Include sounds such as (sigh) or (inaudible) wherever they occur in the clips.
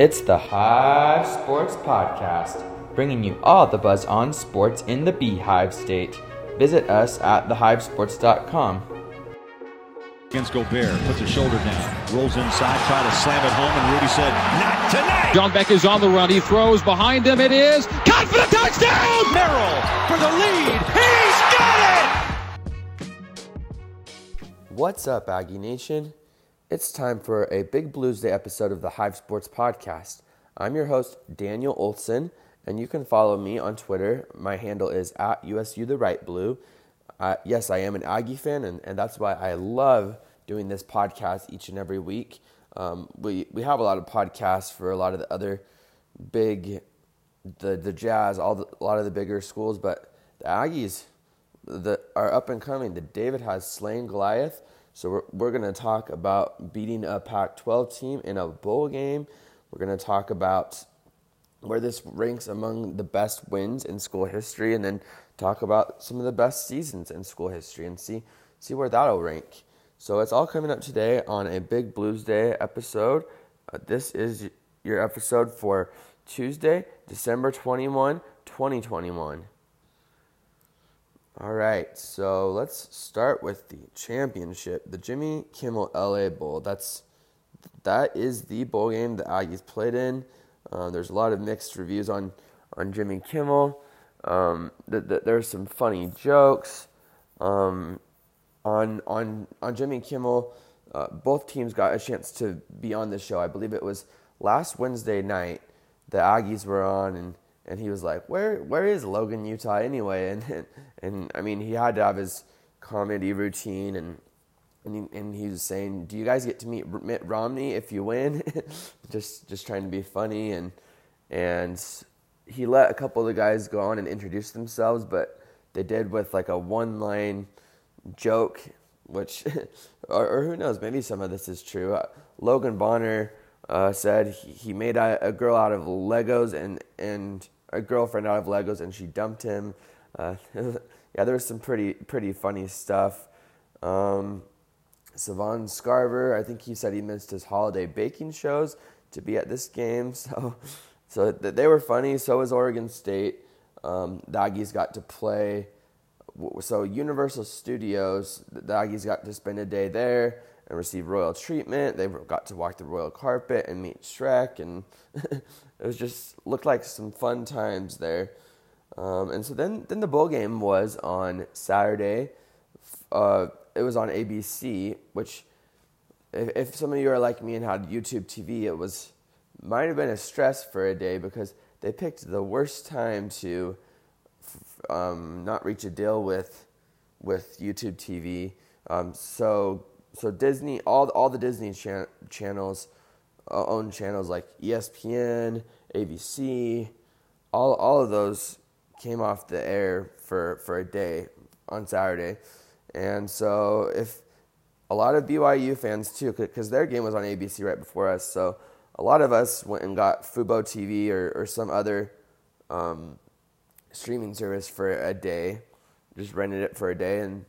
It's the Hive Sports Podcast, bringing you all the buzz on sports in the Beehive State. Visit us at thehivesports.com. Against Gobert, puts his shoulder down, rolls inside, try to slam it home, and Rudy said, "Not tonight." John Beck is on the run. He throws behind him. It is caught for the touchdown. Merrill for the lead. He's got it. What's up, Aggie Nation? It's time for a Big Bluesday episode of the Hive Sports Podcast. I'm your host, Daniel Olson, and you can follow me on Twitter. My handle is at USU the Right Blue. Uh, yes, I am an Aggie fan, and, and that's why I love doing this podcast each and every week. Um, we, we have a lot of podcasts for a lot of the other big, the, the Jazz, all the, a lot of the bigger schools, but the Aggies the, are up and coming. The David has slain Goliath so we're, we're going to talk about beating a Pac-12 team in a bowl game. We're going to talk about where this ranks among the best wins in school history, and then talk about some of the best seasons in school history and see see where that'll rank. So it's all coming up today on a Big Bluesday episode. Uh, this is your episode for Tuesday, December 21, 2021. All right, so let's start with the championship, the Jimmy Kimmel LA Bowl. That's that is the bowl game the Aggies played in. Uh, there's a lot of mixed reviews on on Jimmy Kimmel. Um, th- th- there's some funny jokes um, on on on Jimmy Kimmel. Uh, both teams got a chance to be on the show. I believe it was last Wednesday night. The Aggies were on and and he was like, "Where where is Logan Utah anyway?" And (laughs) and, and I mean, he had to have his comedy routine, and and he, and he was saying, "Do you guys get to meet Mitt Romney if you win?" (laughs) just just trying to be funny, and and he let a couple of the guys go on and introduce themselves, but they did with like a one line joke, which (laughs) or, or, who knows, maybe some of this is true. Uh, Logan Bonner. Uh, said he, he made a, a girl out of Legos and and a girlfriend out of Legos and she dumped him. Uh, (laughs) yeah, there was some pretty pretty funny stuff. Um, Savon Scarver, I think he said he missed his holiday baking shows to be at this game. (laughs) So, so they were funny. So was Oregon State. Um, the Aggies got to play. So Universal Studios, the Aggies got to spend a day there and receive royal treatment. They got to walk the royal carpet and meet Shrek, and (laughs) it was just looked like some fun times there. Um, and so then, then the bowl game was on Saturday. Uh, it was on ABC, which, if, if some of you are like me and had YouTube TV, it was might have been a stress for a day because they picked the worst time to um, not reach a deal with with YouTube TV. Um, so so Disney, all all the Disney chan- channels, uh, own channels like ESPN, ABC, all all of those came off the air for for a day on Saturday, and so if a lot of BYU fans too, because their game was on ABC right before us, so a lot of us went and got Fubo TV or or some other um, streaming service for a day, just rented it for a day, and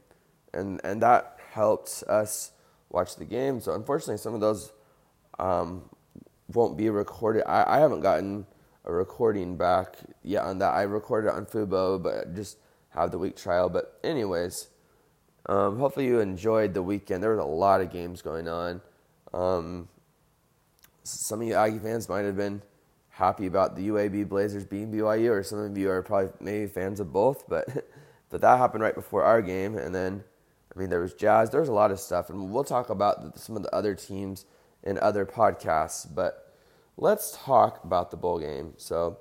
and and that helped us watch the game. So unfortunately, some of those um, won't be recorded. I, I haven't gotten a recording back yet on that. I recorded it on Fubo, but just have the week trial. But anyways, um, hopefully you enjoyed the weekend. There was a lot of games going on. Um, some of you Aggie fans might have been happy about the UAB Blazers beating BYU, or some of you are probably maybe fans of both. But (laughs) but that happened right before our game, and then I mean, there was Jazz. There was a lot of stuff, and we'll talk about some of the other teams in other podcasts. But let's talk about the bowl game. So,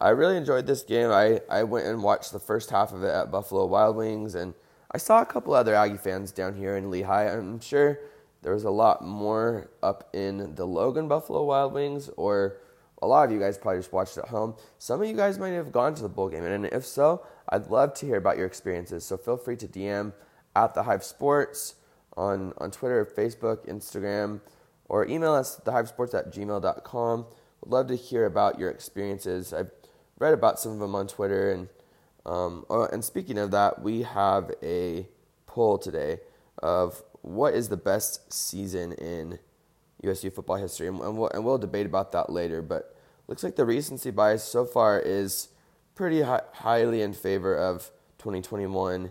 I really enjoyed this game. I, I went and watched the first half of it at Buffalo Wild Wings, and I saw a couple other Aggie fans down here in Lehi. I'm sure there was a lot more up in the Logan Buffalo Wild Wings, or a lot of you guys probably just watched at home. Some of you guys might have gone to the bowl game, and if so, I'd love to hear about your experiences. So feel free to DM at the Hive Sports on, on Twitter, Facebook, Instagram, or email us at thehivesports at gmail.com. Would love to hear about your experiences. I've read about some of them on Twitter. And, um, oh, and speaking of that, we have a poll today of what is the best season in USU football history, and, and, we'll, and we'll debate about that later. But looks like the recency bias so far is pretty hi- highly in favor of 2021,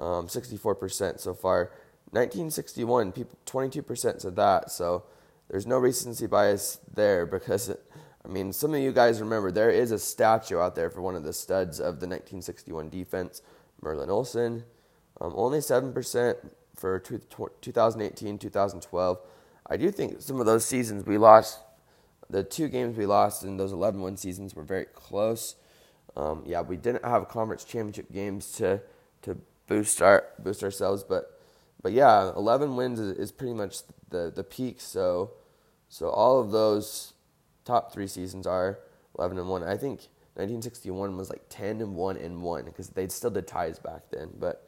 um, 64% so far. 1961, people 22% said that, so there's no recency bias there because, I mean, some of you guys remember there is a statue out there for one of the studs of the 1961 defense, Merlin Olsen. Um, only 7% for 2018, 2012. I do think some of those seasons we lost, the two games we lost in those 11 1 seasons were very close. Um, yeah, we didn't have conference championship games to to boost our boost ourselves, but but yeah, 11 wins is, is pretty much the the peak. So so all of those top three seasons are 11 and one. I think 1961 was like 10 and one and one because they still did ties back then. But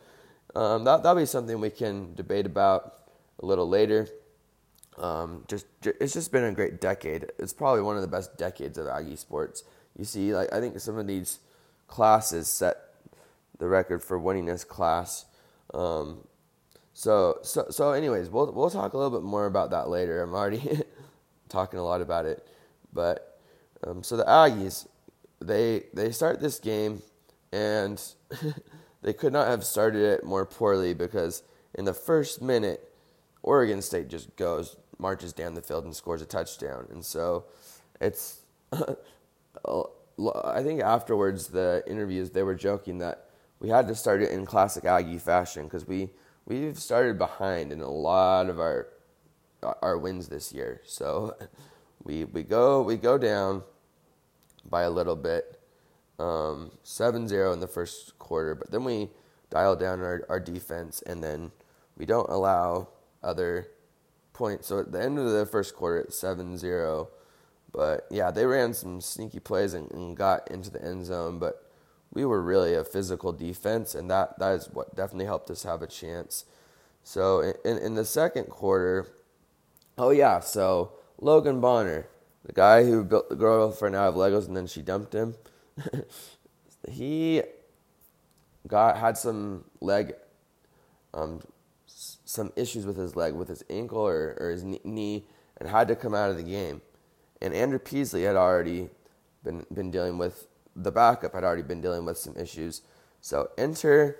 um, that that'll be something we can debate about a little later. Um, just it's just been a great decade. It's probably one of the best decades of Aggie sports. You see, like I think some of these classes set the record for winningest class. Um, so so so anyways, we'll we'll talk a little bit more about that later. I'm already (laughs) talking a lot about it, but um, so the Aggies they they start this game and (laughs) they could not have started it more poorly because in the first minute, Oregon State just goes marches down the field and scores a touchdown, and so it's. (laughs) I think afterwards the interviews they were joking that we had to start it in classic Aggie fashion because we we've started behind in a lot of our our wins this year. So (laughs) we we go we go down by a little bit, um, 7-0 in the first quarter, but then we dial down our, our defense and then we don't allow other points. So at the end of the first quarter, it's 7-0. But yeah, they ran some sneaky plays and, and got into the end zone, but we were really a physical defense, and that, that is what definitely helped us have a chance. So in, in the second quarter, oh yeah, so Logan Bonner, the guy who built the girlfriend out of Legos and then she dumped him, (laughs) he got had some leg, um, some issues with his leg, with his ankle or, or his knee, and had to come out of the game. And Andrew Peasley had already been been dealing with the backup had already been dealing with some issues. So enter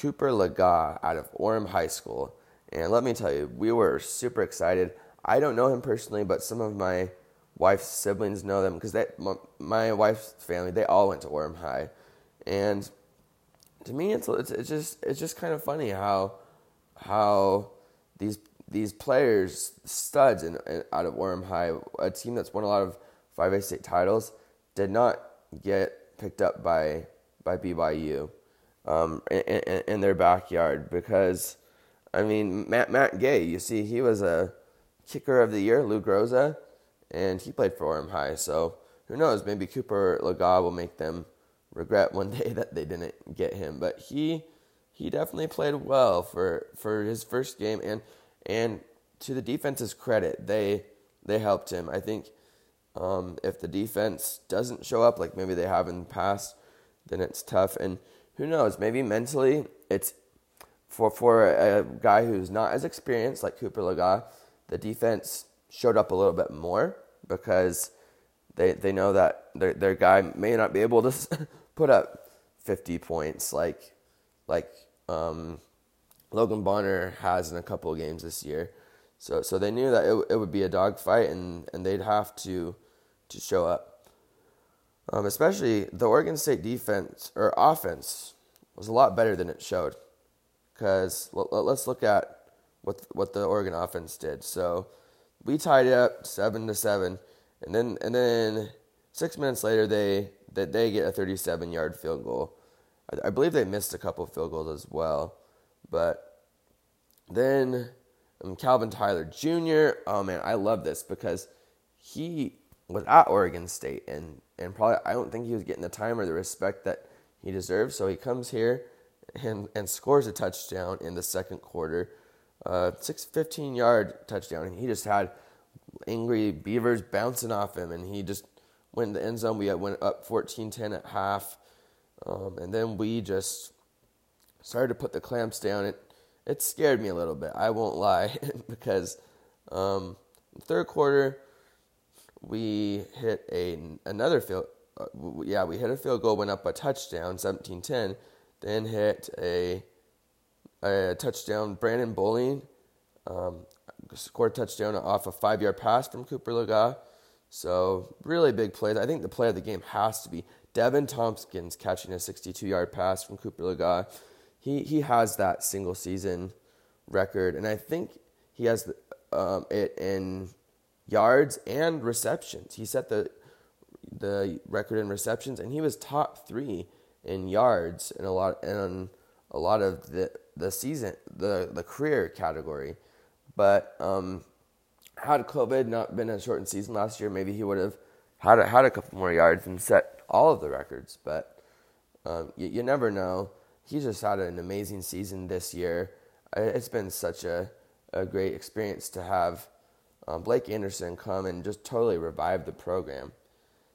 Cooper Lega out of Orem High School. And let me tell you, we were super excited. I don't know him personally, but some of my wife's siblings know them because my wife's family they all went to Orem High, and to me it's, it's it's just it's just kind of funny how how these these players studs in, in, out of Orem High, a team that's won a lot of 5A state titles, did not get picked up by by BYU um, in, in, in, their backyard because I mean Matt Matt Gay, you see he was a kicker of the year, Lou Groza, and he played for Orem High. So who knows? Maybe Cooper Lega will make them regret one (laughs) day that they didn't get him. But he he definitely played well for for his first game, and and to the defense's credit, they they helped him. I think um, if the defense doesn't show up like maybe they have in the past, then it's tough. And who knows? Maybe mentally, it's for for a, a guy who's not as experienced like Cooper Lega, the defense showed up a little bit more because they they know that their their guy may not be able to (laughs) put up 50 points like like um, Logan Bonner has in a couple of games this year. So so they knew that it, it would be a dogfight and, and they'd have to to show up. Um, especially the Oregon State defense or offense was a lot better than it showed. Because let, us look at what what the Oregon offense did. So we tied it up seven to seven, and then and then six minutes later they that they get a 37 yard field goal. I, I believe they missed a couple field goals as well, but then um, Calvin Tyler Jr. Oh man, I love this because he was at Oregon State and and probably I don't think he was getting the time or the respect that he deserves. So he comes here and and scores a touchdown in the second quarter uh, six, 15 yard touchdown. And he just had angry Beavers bouncing off him, and he just went in the end zone. We went up 14 10 at half. Um, and then we just started to put the clamps down. It, it scared me a little bit, I won't lie, (laughs) because um, third quarter, we hit a another field. Uh, yeah, we hit a field goal, went up a touchdown, 17-10. Then hit a a touchdown. Brandon Bolling um, scored a touchdown off a five yard pass from Cooper Lega. So really big plays. I think the play of the game has to be Deven Thompkins catching a 62 yard pass from Cooper Lega. He he has that single season record, and I think he has the, um, it in yards and receptions. He set the the record in receptions, and he was top three in yards and a lot and a lot of the the season the the career category. But um, had COVID not been a shortened season last year, maybe he would have had a, had a couple more yards and set all of the records. But um, you, you never know. He's just had an amazing season this year. It's been such a, a great experience to have um, Blake Anderson come and just totally revive the program.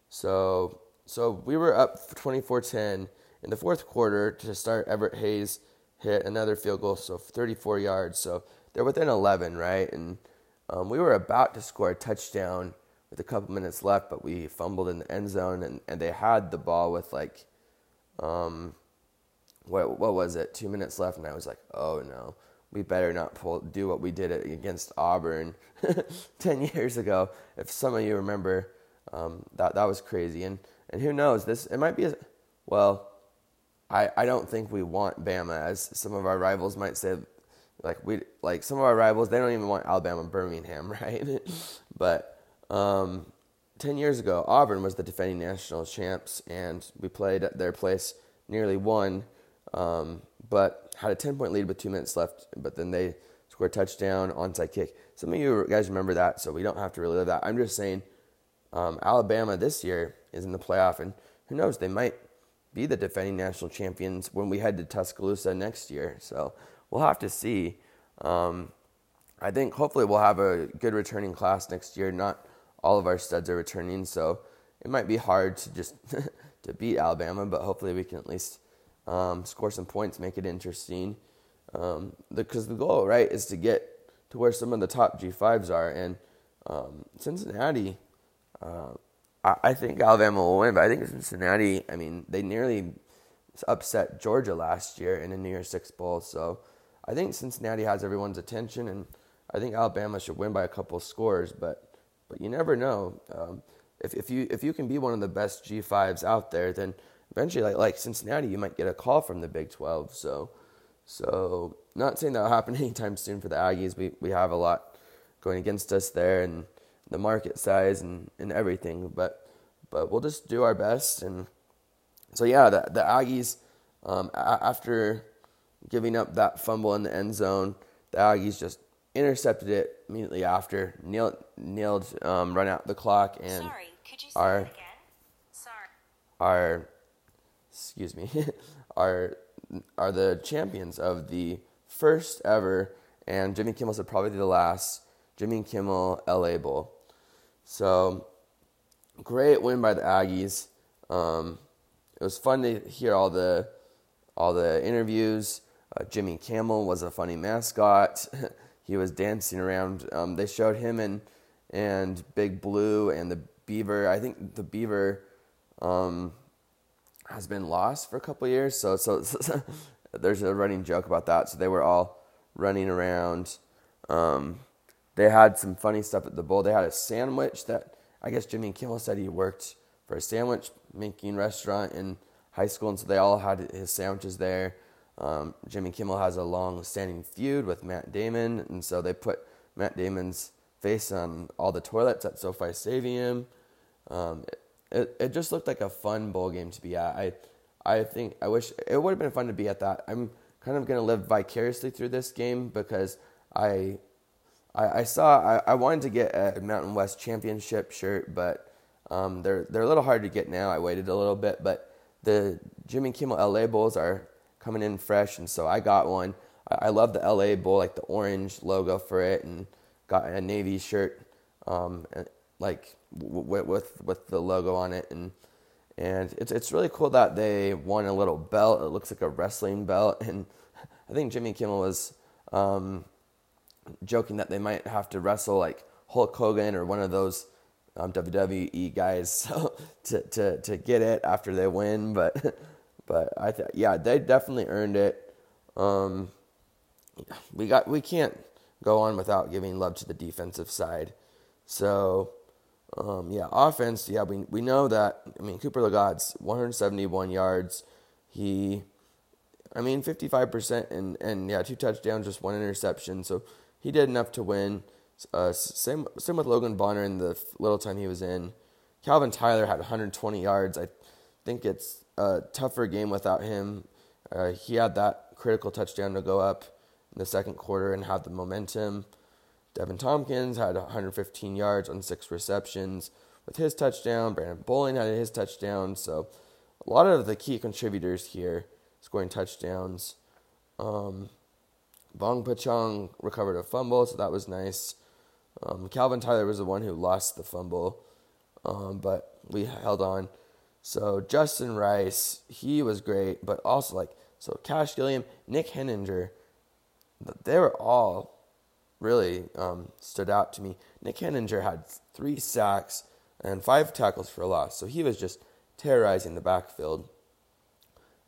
So so we were up 24-10 in the fourth quarter to start. Everett Hayes hit another field goal, so 34 yards. So they're within 11, right? And um, we were about to score a touchdown with a couple minutes left, but we fumbled in the end zone, and, and they had the ball with like, um, what what was it? Two minutes left, and I was like, oh no, we better not pull do what we did against Auburn (laughs) ten years ago. If some of you remember, um, that that was crazy, and and who knows? This it might be a, well. I, I don't think we want Bama as some of our rivals might say like we like some of our rivals they don't even want Alabama Birmingham (laughs) right but um, 10 years ago Auburn was the defending national champs and we played at their place nearly won um, but had a 10 point lead with two minutes left but then they scored a touchdown onside kick some of you guys remember that so we don't have to relive that I'm just saying um, Alabama this year is in the playoff and who knows they might be the defending national champions when we head to Tuscaloosa next year so we'll have to see. Um, I think hopefully we'll have a good returning class next year. Not all of our studs are returning, so it might be hard to just (laughs) to beat Alabama, but hopefully we can at least um, score some points, make it interesting. Um, because the goal, right, is to get to where some of the top G5s are, and um, Cincinnati. Uh, I, I think Alabama will win, but I think Cincinnati. I mean, they nearly upset Georgia last year in the New Year's Six Bowl, so I think Cincinnati has everyone's attention, and I think Alabama should win by a couple scores. But but you never know. Um, if if you if you can be one of the best G fives out there, then eventually, like like Cincinnati, you might get a call from the Big Twelve. So so not saying that'll happen (laughs) anytime soon for the Aggies. We we have a lot going against us there, and the market size and, and everything. But but we'll just do our best. And so yeah, the the Aggies um, after giving up that fumble in the end zone. The Aggies just intercepted it immediately after, nailed, nailed um, run out the clock, and Sorry, could you excuse me, (laughs) are are the champions of the first ever, and Jimmy Kimmel said probably the last Jimmy Kimmel LA Bowl. So great win by the Aggies. Um, it was fun to hear all the all the interviews. Uh, Jimmy Kimmel was a funny mascot. (laughs) he was dancing around. Um, they showed him and and Big Blue and the beaver. I think the beaver um, has been lost for a couple years. So, so, (laughs) so, there's a running joke about that. So they were all running around. Um, they had some funny stuff at the bowl. They had a sandwich that I guess Jimmy Kimmel said he worked for a sandwich making restaurant in high school, and so they all had his sandwiches there. Um, Jimmy Kimmel has a long-standing feud with Matt Damon, and so they put Matt Damon's face on all the toilets at SoFi Stadium. Um, it, it just looked like a fun bowl game to be at. I I think I wish it would have been fun to be at that. I'm kind of to live vicariously through this game because I I, I saw I, I wanted to get a Mountain West Championship shirt, but um, they're they're a little hard to get now. I waited a little bit, but the Jimmy Kimmel LA Bowls are coming in fresh, and so I got one. I, I love the LA Bowl, like the orange logo for it, and got a navy shirt, um, like with with the logo on it, and and it's it's really cool that they won a little belt. It looks like a wrestling belt, and (laughs) I think Jimmy Kimmel was um, joking that they might have to wrestle like Hulk Hogan or one of those um, WWE guys (laughs) so, to, to to get it after they win. But (laughs) but I th- yeah, they definitely earned it. Um, we got we can't go on without giving love to the defensive side. So um, yeah, offense. Yeah, we we know that. I mean, Cooper Legat's 171 yards. He, I mean, 55 percent and and yeah, two touchdowns, just one interception. So he did enough to win. Uh, same same with Logan Bonner in the little time he was in. Calvin Tyler had 120 yards. I think it's a tougher game without him. Uh, he had that critical touchdown to go up in the second quarter and have the momentum. Deven Thompkins had 115 yards on six receptions with his touchdown. Brandon Bolling had his touchdown. So a lot of the key contributors here scoring touchdowns. Um, Bong Pachong recovered a fumble, so that was nice. Um, Calvin Tyler was the one who lost the fumble, um, but we held on. So Justin Rice, he was great, but also like so Cash Gilliam, Nick Heninger, they were all really um, stood out to me. Nick Heninger had three sacks and five tackles for a loss, so he was just terrorizing the backfield.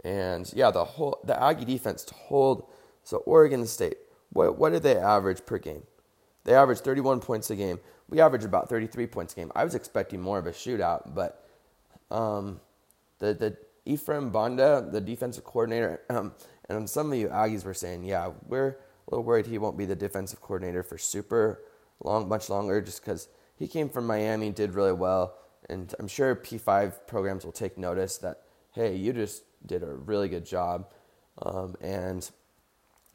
And yeah, the whole the Aggie defense to hold. So Oregon State, what what did they average per game? They averaged 31 points a game. We averaged about 33 points a game. I was expecting more of a shootout, but um, the the Ephraim Banda, the defensive coordinator, um, and some of you Aggies were saying, yeah, we're a little worried he won't be the defensive coordinator for super long, much longer, just because he came from Miami, did really well, and I'm sure P5 programs will take notice that hey, you just did a really good job, um, and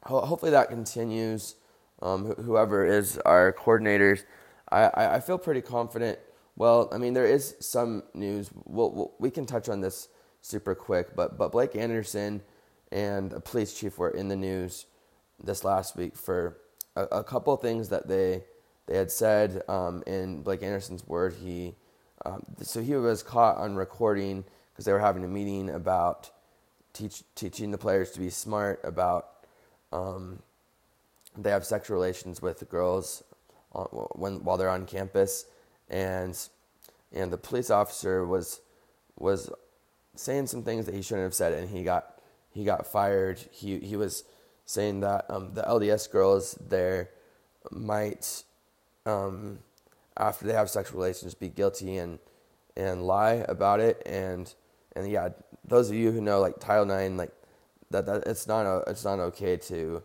ho- hopefully that continues. Um, wh- whoever is our coordinators, I, I, I feel pretty confident. Well, I mean, there is some news. We'll, we'll, we can touch on this super quick, but but Blake Anderson and a police chief were in the news this last week for a, a couple things that they they had said. Um, in Blake Anderson's word, he um, so he was caught on recording because they were having a meeting about teach, teaching the players to be smart about um, they have sexual relations with the girls on, when while they're on campus, and and the police officer was was saying some things that he shouldn't have said, and he got he got fired. He he was saying that um, the LDS girls there might, um, after they have sexual relations, be guilty and and lie about it. And and yeah, those of you who know like Title Nine, like that, that it's not a, it's not okay to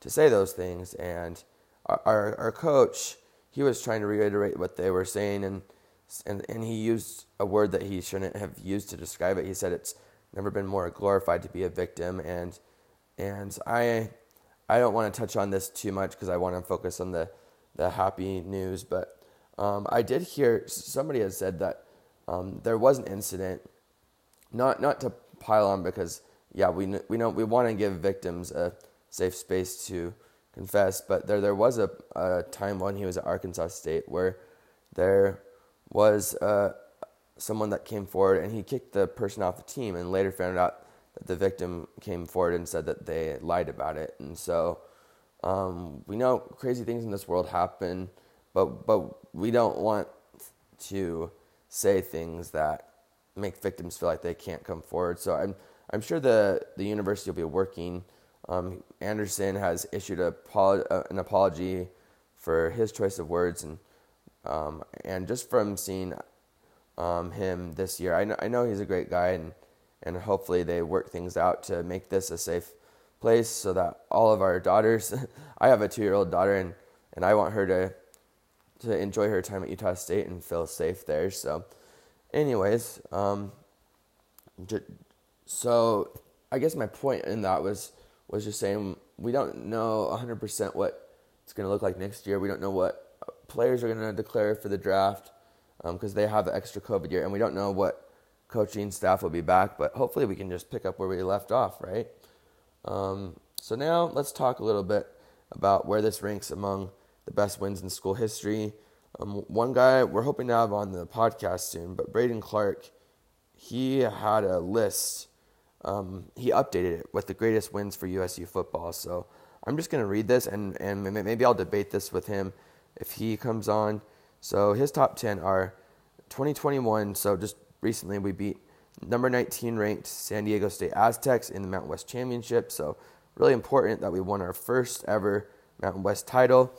to say those things. And our, our our coach, he was trying to reiterate what they were saying and and and he used a word that he shouldn't have used to describe it. He said it's never been more glorified to be a victim, and and I I don't want to touch on this too much because I want to focus on the the happy news. But um, I did hear somebody has said that um, there was an incident, not not to pile on because yeah we we know we want to give victims a safe space to confess, but there there was a, a time when he was at Arkansas State where there was uh, someone that came forward and he kicked the person off the team and later found out the victim came forward and said that they lied about it. And so um, we know crazy things in this world happen, but but we don't want to say things that make victims feel like they can't come forward. So I'm I'm sure the the university will be working. Um, Anderson has issued a, uh, an apology for his choice of words and um, and just from seeing um, him this year, I know, I know he's a great guy, and, and hopefully they work things out to make this a safe place so that all of our daughters, (laughs) I have a two year old daughter, and, and I want her to, to enjoy her time at Utah State and feel safe there. So, anyways, um, so I guess my point in that was was just saying we don't know 100% what it's going to look like next year. We don't know what players are going to declare for the draft because um, they have the extra COVID year, and we don't know what coaching staff will be back. But hopefully, we can just pick up where we left off, right? Um, so now let's talk a little bit about where this ranks among the best wins in school history. Um, one guy we're hoping to have on the podcast soon, but Braden Clark, he had a list. Um, he updated it with the greatest wins for USU football. So I'm just going to read this, and, and maybe I'll debate this with him if he comes on. So his top 10 are 2021. So just recently we beat number 19 ranked San Diego State Aztecs in the Mountain West Championship. So really important that we won our first ever Mountain West title.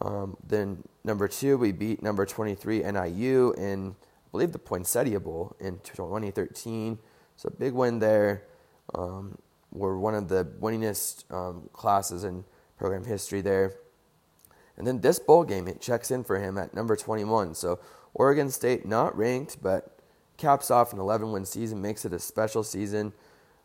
Um, then number two, we beat number 23 NIU in, I believe, the Poinsettia Bowl in 2013. So big win there. Um, we're one of the winningest um, classes in program history there. And then this bowl game, it checks in for him at number 21. So Oregon State not ranked, but caps off an 11 win season, makes it a special season.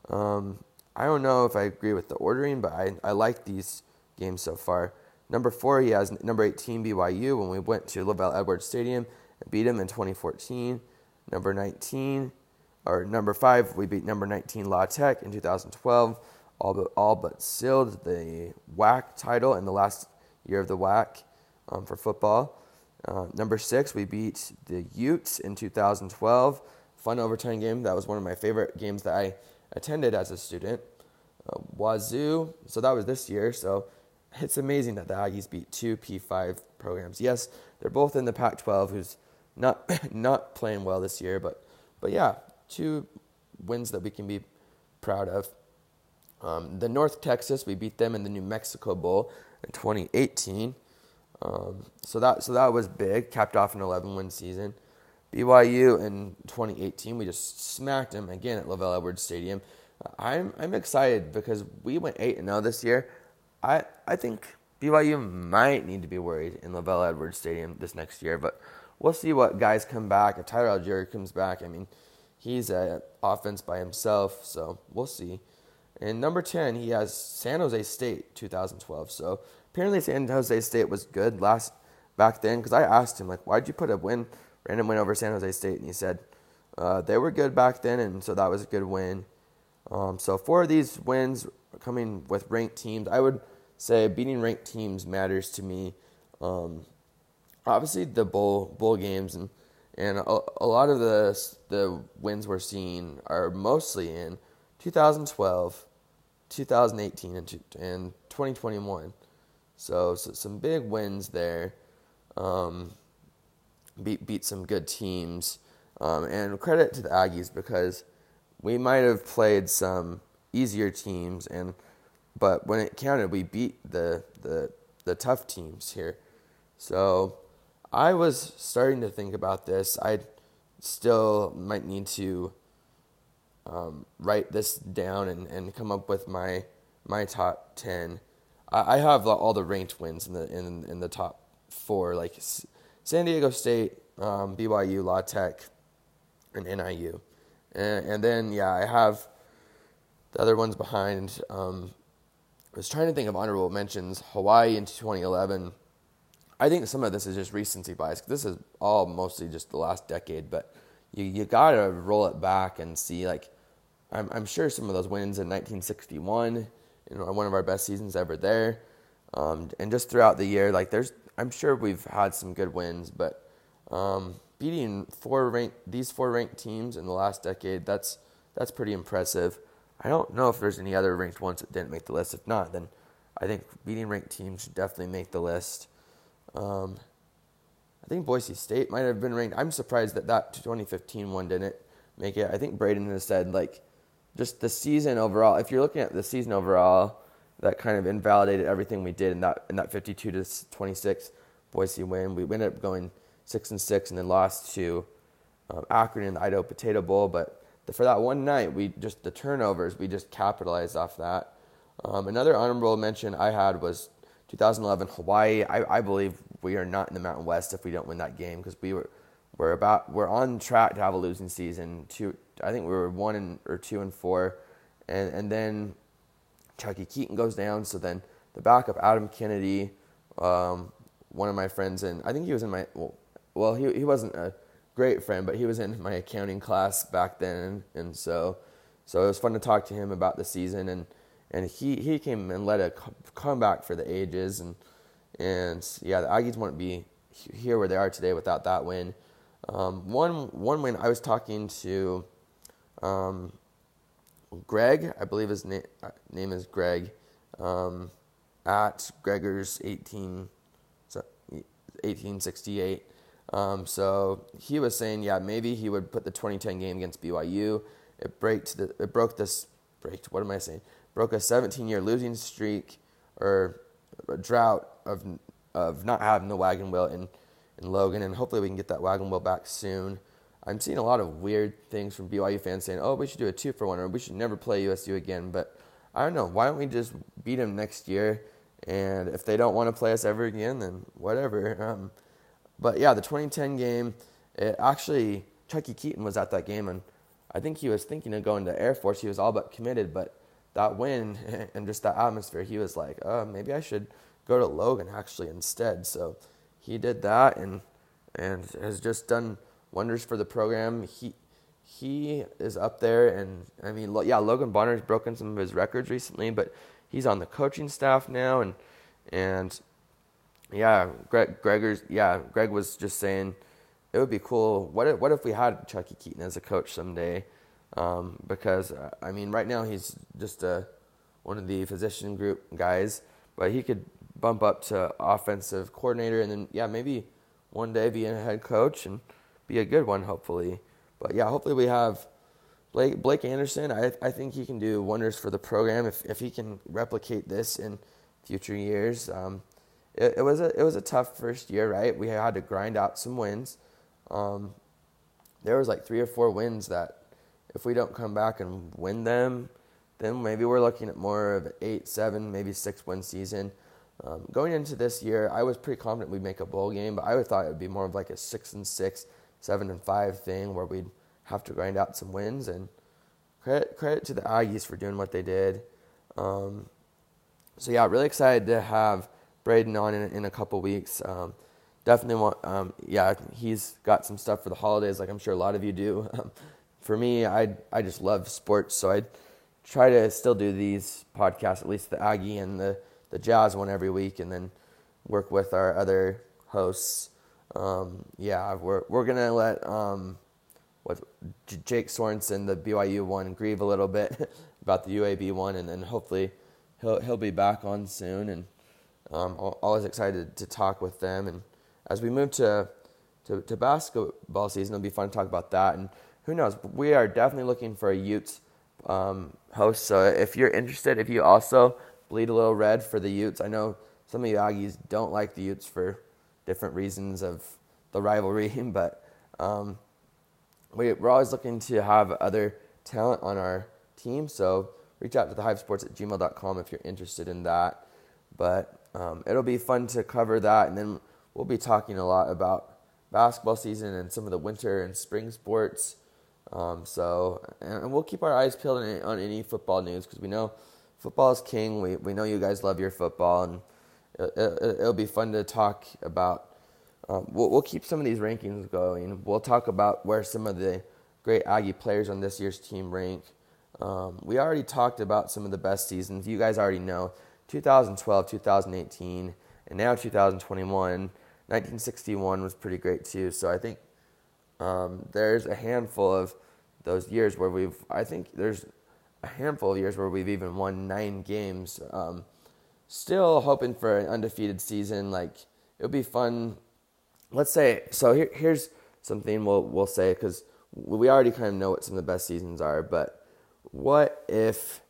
Um, I don't know if I agree with the ordering, but I, I like these games so far. Number four, he has number 18 BYU when we went to LaVell Edwards Stadium and beat him in 2014. Number 19, or number five, we beat number 19 La Tech in 2012, all but, all but sealed the WAC title in the last year of the WAC um, for football. Uh, number six, we beat the Utes in 2012. Fun overtime game. That was one of my favorite games that I attended as a student. Uh, Wazoo, so that was this year. So it's amazing that the Aggies beat two P5 programs. Yes, they're both in the Pac-12, who's not (coughs) not playing well this year, but but yeah, two wins that we can be proud of. Um, the North Texas, we beat them in the New Mexico Bowl in 2018. Um, so that so that was big. Capped off an 11 win season. BYU in 2018, we just smacked them again at LaVell Edwards Stadium. I'm I'm excited because we went eight and zero this year. I I think BYU might need to be worried in LaVell Edwards Stadium this next year, but we'll see what guys come back. If Tyler Allgeier comes back, I mean, he's a offense by himself, so we'll see. And number 10, he has San Jose State 2012. So apparently San Jose State was good last back then because I asked him like, why'd you put a win, random win over San Jose State, and he said uh, they were good back then, and so that was a good win. Um, so four of these wins coming with ranked teams. I would say beating ranked teams matters to me. Um, obviously, the bowl bowl games and and a, a lot of the the wins we're seeing are mostly in 2012, 2018 and, and 2021. So, so some big wins there. Um, beat beat some good teams. Um, and credit to the Aggies because we might have played some easier teams and but when it counted we beat the the the tough teams here. So I was starting to think about this. I still might need to um, write this down and, and come up with my my top ten. I, have all the ranked wins in the in in the top four, like San Diego State, um, BYU, La Tech, and NIU, and, and then yeah, I have the other ones behind. Um, I was trying to think of honorable mentions. Hawaii in 2011. I think some of this is just recency bias. This is all mostly just the last decade, but you you gotta roll it back and see like I'm I'm sure some of those wins in 1961, you know, one of our best seasons ever there, um, and just throughout the year, like there's I'm sure we've had some good wins, but um, beating four ranked these four ranked teams in the last decade that's that's pretty impressive. I don't know if there's any other ranked ones that didn't make the list. If not, then I think beating ranked teams should definitely make the list. Um, I think Boise State might have been ranked. I'm surprised that that 2015 one didn't make it. I think Braden has said like just the season overall. If you're looking at the season overall, that kind of invalidated everything we did in that in that 52 to 26 Boise win. We ended up going six and six, and then lost to um, Akron in the Idaho Potato Bowl. But the, for that one night, we just the turnovers we just capitalized off that. Um, another honorable mention I had was 2011 Hawaii. I, I believe we are not in the Mountain West if we don't win that game because we were we're about we're on track to have a losing season. Two, I think we were one and or two and four, and and then Chuckie Keeton goes down. So then the backup Adam Kennedy, um, one of my friends, and I think he was in my well, well he he wasn't a great friend, but he was in my accounting class back then, and so so it was fun to talk to him about the season and and he, he came and led a comeback for the ages and and yeah the Aggies wouldn't be here where they are today without that win. Um, one one win I was talking to um, Greg I believe his na- name is Greg um, at Gregor's eighteen 1868. Um, so he was saying, yeah, maybe he would put the 2010 game against BYU. It broke the it broke this break. What am I saying? Broke a 17 year losing streak or a drought of of not having the wagon wheel in in Logan, and hopefully we can get that wagon wheel back soon. I'm seeing a lot of weird things from BYU fans saying, "Oh, we should do a two for one, or we should never play USU again." But I don't know. Why don't we just beat them next year? And if they don't want to play us ever again, then whatever. Um, but yeah, the 2010 game, it actually Chuckie Keeton was at that game, and I think he was thinking of going to Air Force. He was all but committed, but that win (laughs) and just that atmosphere, he was like, "Oh, maybe I should go to Logan actually instead." So he did that, and and has just done wonders for the program. He he is up there, and I mean, yeah, Logan Bonner's broken some of his records recently, but he's on the coaching staff now, and and yeah, Greg Gregor's yeah, Greg was just saying it would be cool. What if, what if we had Chuckie Keeton as a coach someday? Um, because uh, I mean, right now he's just a one of the physician group guys, but he could bump up to offensive coordinator, and then yeah, maybe one day be a head coach and be a good one, hopefully. But yeah, hopefully we have Blake Blake Anderson. I I think he can do wonders for the program if if he can replicate this in future years. Um, it, it was a it was a tough first year, right? We had to grind out some wins. Um, there was like three or four wins that if we don't come back and win them, then maybe we're looking at more of eight, seven, maybe six win season. Um, going into this year, I was pretty confident we'd make a bowl game, but I thought it would be more of like a six and six, seven and five thing where we'd have to grind out some wins. And credit credit to the Aggies for doing what they did. Um, so yeah, really excited to have Braden on in, in a couple weeks. Um, definitely want, um, yeah, he's got some stuff for the holidays, like I'm sure a lot of you do. (laughs) For me, I I just love sports, so I try to still do these podcasts, at least the Aggie and the the Jazz one every week, and then work with our other hosts. Um, yeah, we're we're gonna let um, what Jake Sorensen, the BYU one, grieve a little bit (laughs) about the UAB one, and then hopefully he'll he'll be back on soon. And um, always excited to talk with them. And as we move to, to to basketball season, it'll be fun to talk about that. And who knows? We are definitely looking for a Utes um, host. So if you're interested, if you also bleed a little red for the Utes, I know some of you Aggies don't like the Utes for different reasons of the rivalry, (laughs) but um, we, we're always looking to have other talent on our team. So reach out to the hivesports at gmail.com if you're interested in that. But um, it'll be fun to cover that. And then we'll be talking a lot about basketball season and some of the winter and spring sports. Um, so, and we'll keep our eyes peeled on any football news because we know football is king. We, we know you guys love your football, and it, it, it'll be fun to talk about um, we'll, we'll keep some of these rankings going. We'll talk about where some of the great Aggie players on this year's team rank. Um, we already talked about some of the best seasons. You guys already know 2012, 2018, and now 2021. 1961 was pretty great too. So I think um, there's a handful of those years where we've. I think there's a handful of years where we've even won nine games. Um, still hoping for an undefeated season. Like it would be fun let's say so here, here's something we'll we'll say because we already kind of know what some of the best seasons are, but what if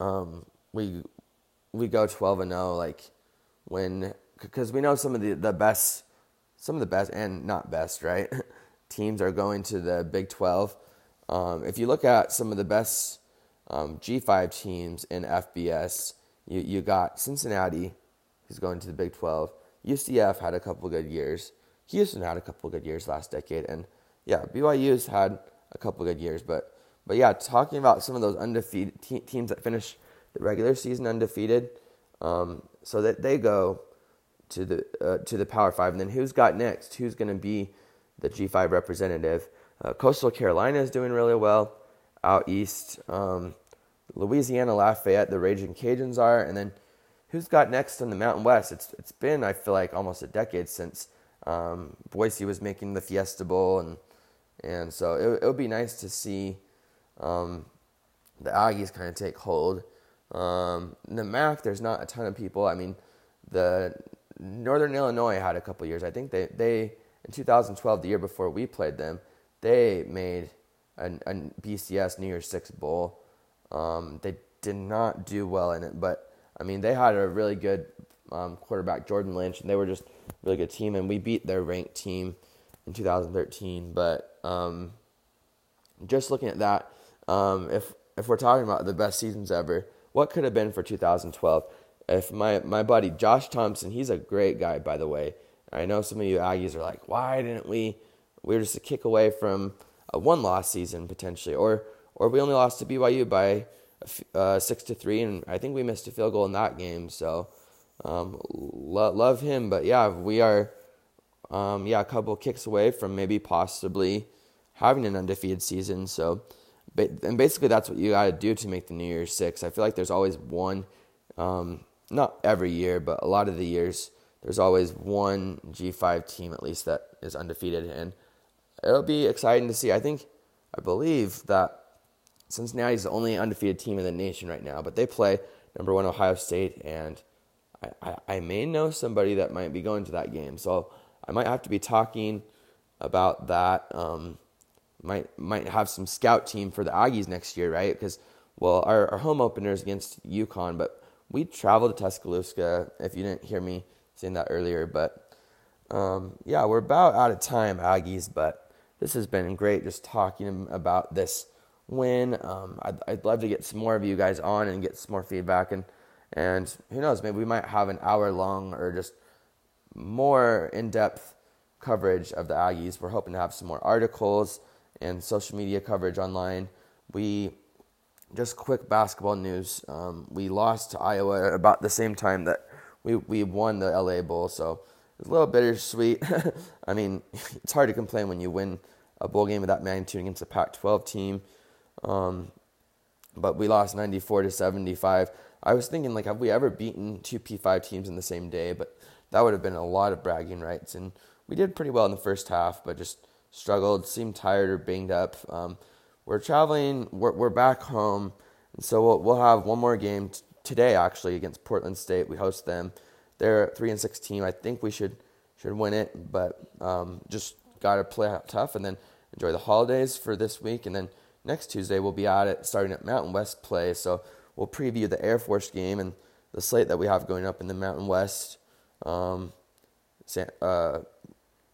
um, we we go 12 and 0 like when because we know some of the the best some of the best and not best right (laughs) teams are going to the Big 12. Um, if you look at some of the best um, G5 teams in FBS, you you got Cincinnati, who's going to the Big 12. UCF had a couple good years. Houston had a couple good years last decade, and yeah, BYU's had a couple good years, but but yeah, talking about some of those undefeated te- teams that finish the regular season undefeated, um, so that they go to the uh, to the Power Five, and then who's got next? Who's going to be the G5 representative? Uh, Coastal Carolina is doing really well out east. Um, Louisiana Lafayette, the Raging Cajuns are, and then who's got next in the Mountain West? It's it's been I feel like almost a decade since um, Boise was making the Fiesta Bowl, and and so it, it would be nice to see um, the Aggies kind of take hold. Um, the MAC, there's not a ton of people. I mean, the Northern Illinois had a couple years. I think they they in 2012, the year before we played them, they made a, a BCS New Year's Six bowl. Um, they did not do well in it, but I mean they had a really good um, quarterback Jordan Lynch, and they were just really good team, and we beat their ranked team in 2013. But um, just looking at that, um, if if we're talking about the best seasons ever, what could have been for 2012? If my my buddy Josh Thompson, he's a great guy by the way. I know some of you Aggies are like, why didn't we? We were just a kick away from a one loss season potentially, or or we only lost to BYU by uh, six to three, and I think we missed a field goal in that game. So um, lo- love him, but yeah, we are um, yeah a couple kicks away from maybe possibly having an undefeated season. So and basically that's what you got to do to make the New Year's Six. I feel like there's always one, um, not every year, but a lot of the years there's always one G5 team at least that is undefeated, and it'll be exciting to see. I think, I believe that Cincinnati's the only undefeated team in the nation right now, but they play number one Ohio State, and I, I, I may know somebody that might be going to that game, so I might have to be talking about that. Um, might might have some scout team for the Aggies next year, right? Because well, our, our home opener is against UConn, but we traveled to Tuscaloosa. If you didn't hear me saying that earlier, but um, yeah, we're about out of time, Aggies. But this has been great, just talking about this win. Um, I'd, I'd love to get some more of you guys on and get some more feedback, and and who knows, maybe we might have an hour long or just more in depth coverage of the Aggies. We're hoping to have some more articles and social media coverage online. We just quick basketball news. Um, we lost to Iowa about the same time that we we won the LA Bowl, so it's a little bittersweet. (laughs) I mean, (laughs) it's hard to complain when you win a bowl game of that magnitude against a Pac-12 team. Um, but we lost 94 to 75. I was thinking like, have we ever beaten two P5 teams in the same day? But that would have been a lot of bragging rights, and we did pretty well in the first half, but just struggled, seemed tired or banged up. Um, we're traveling, we're, we're back home, and so we'll, we'll have one more game t- today actually against Portland State. We host them. They're three and six team. I think we should should win it, but um, just gotta play out tough and then enjoy the holidays for this week. And then next Tuesday we'll be at it starting at Mountain West play. So we'll preview the Air Force game and the slate that we have going up in the Mountain West. Um, uh,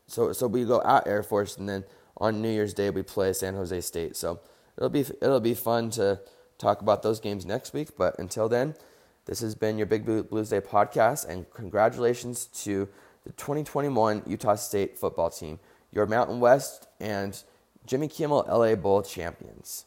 so so we go at Air Force, and then on New Year's Day we play San Jose State. So it'll be it'll be fun to talk about those games next week. But until then, this has been your Big Bluesday podcast, and congratulations to the 2021 Utah State football team, your Mountain West and Jimmy Kimmel LA Bowl champions.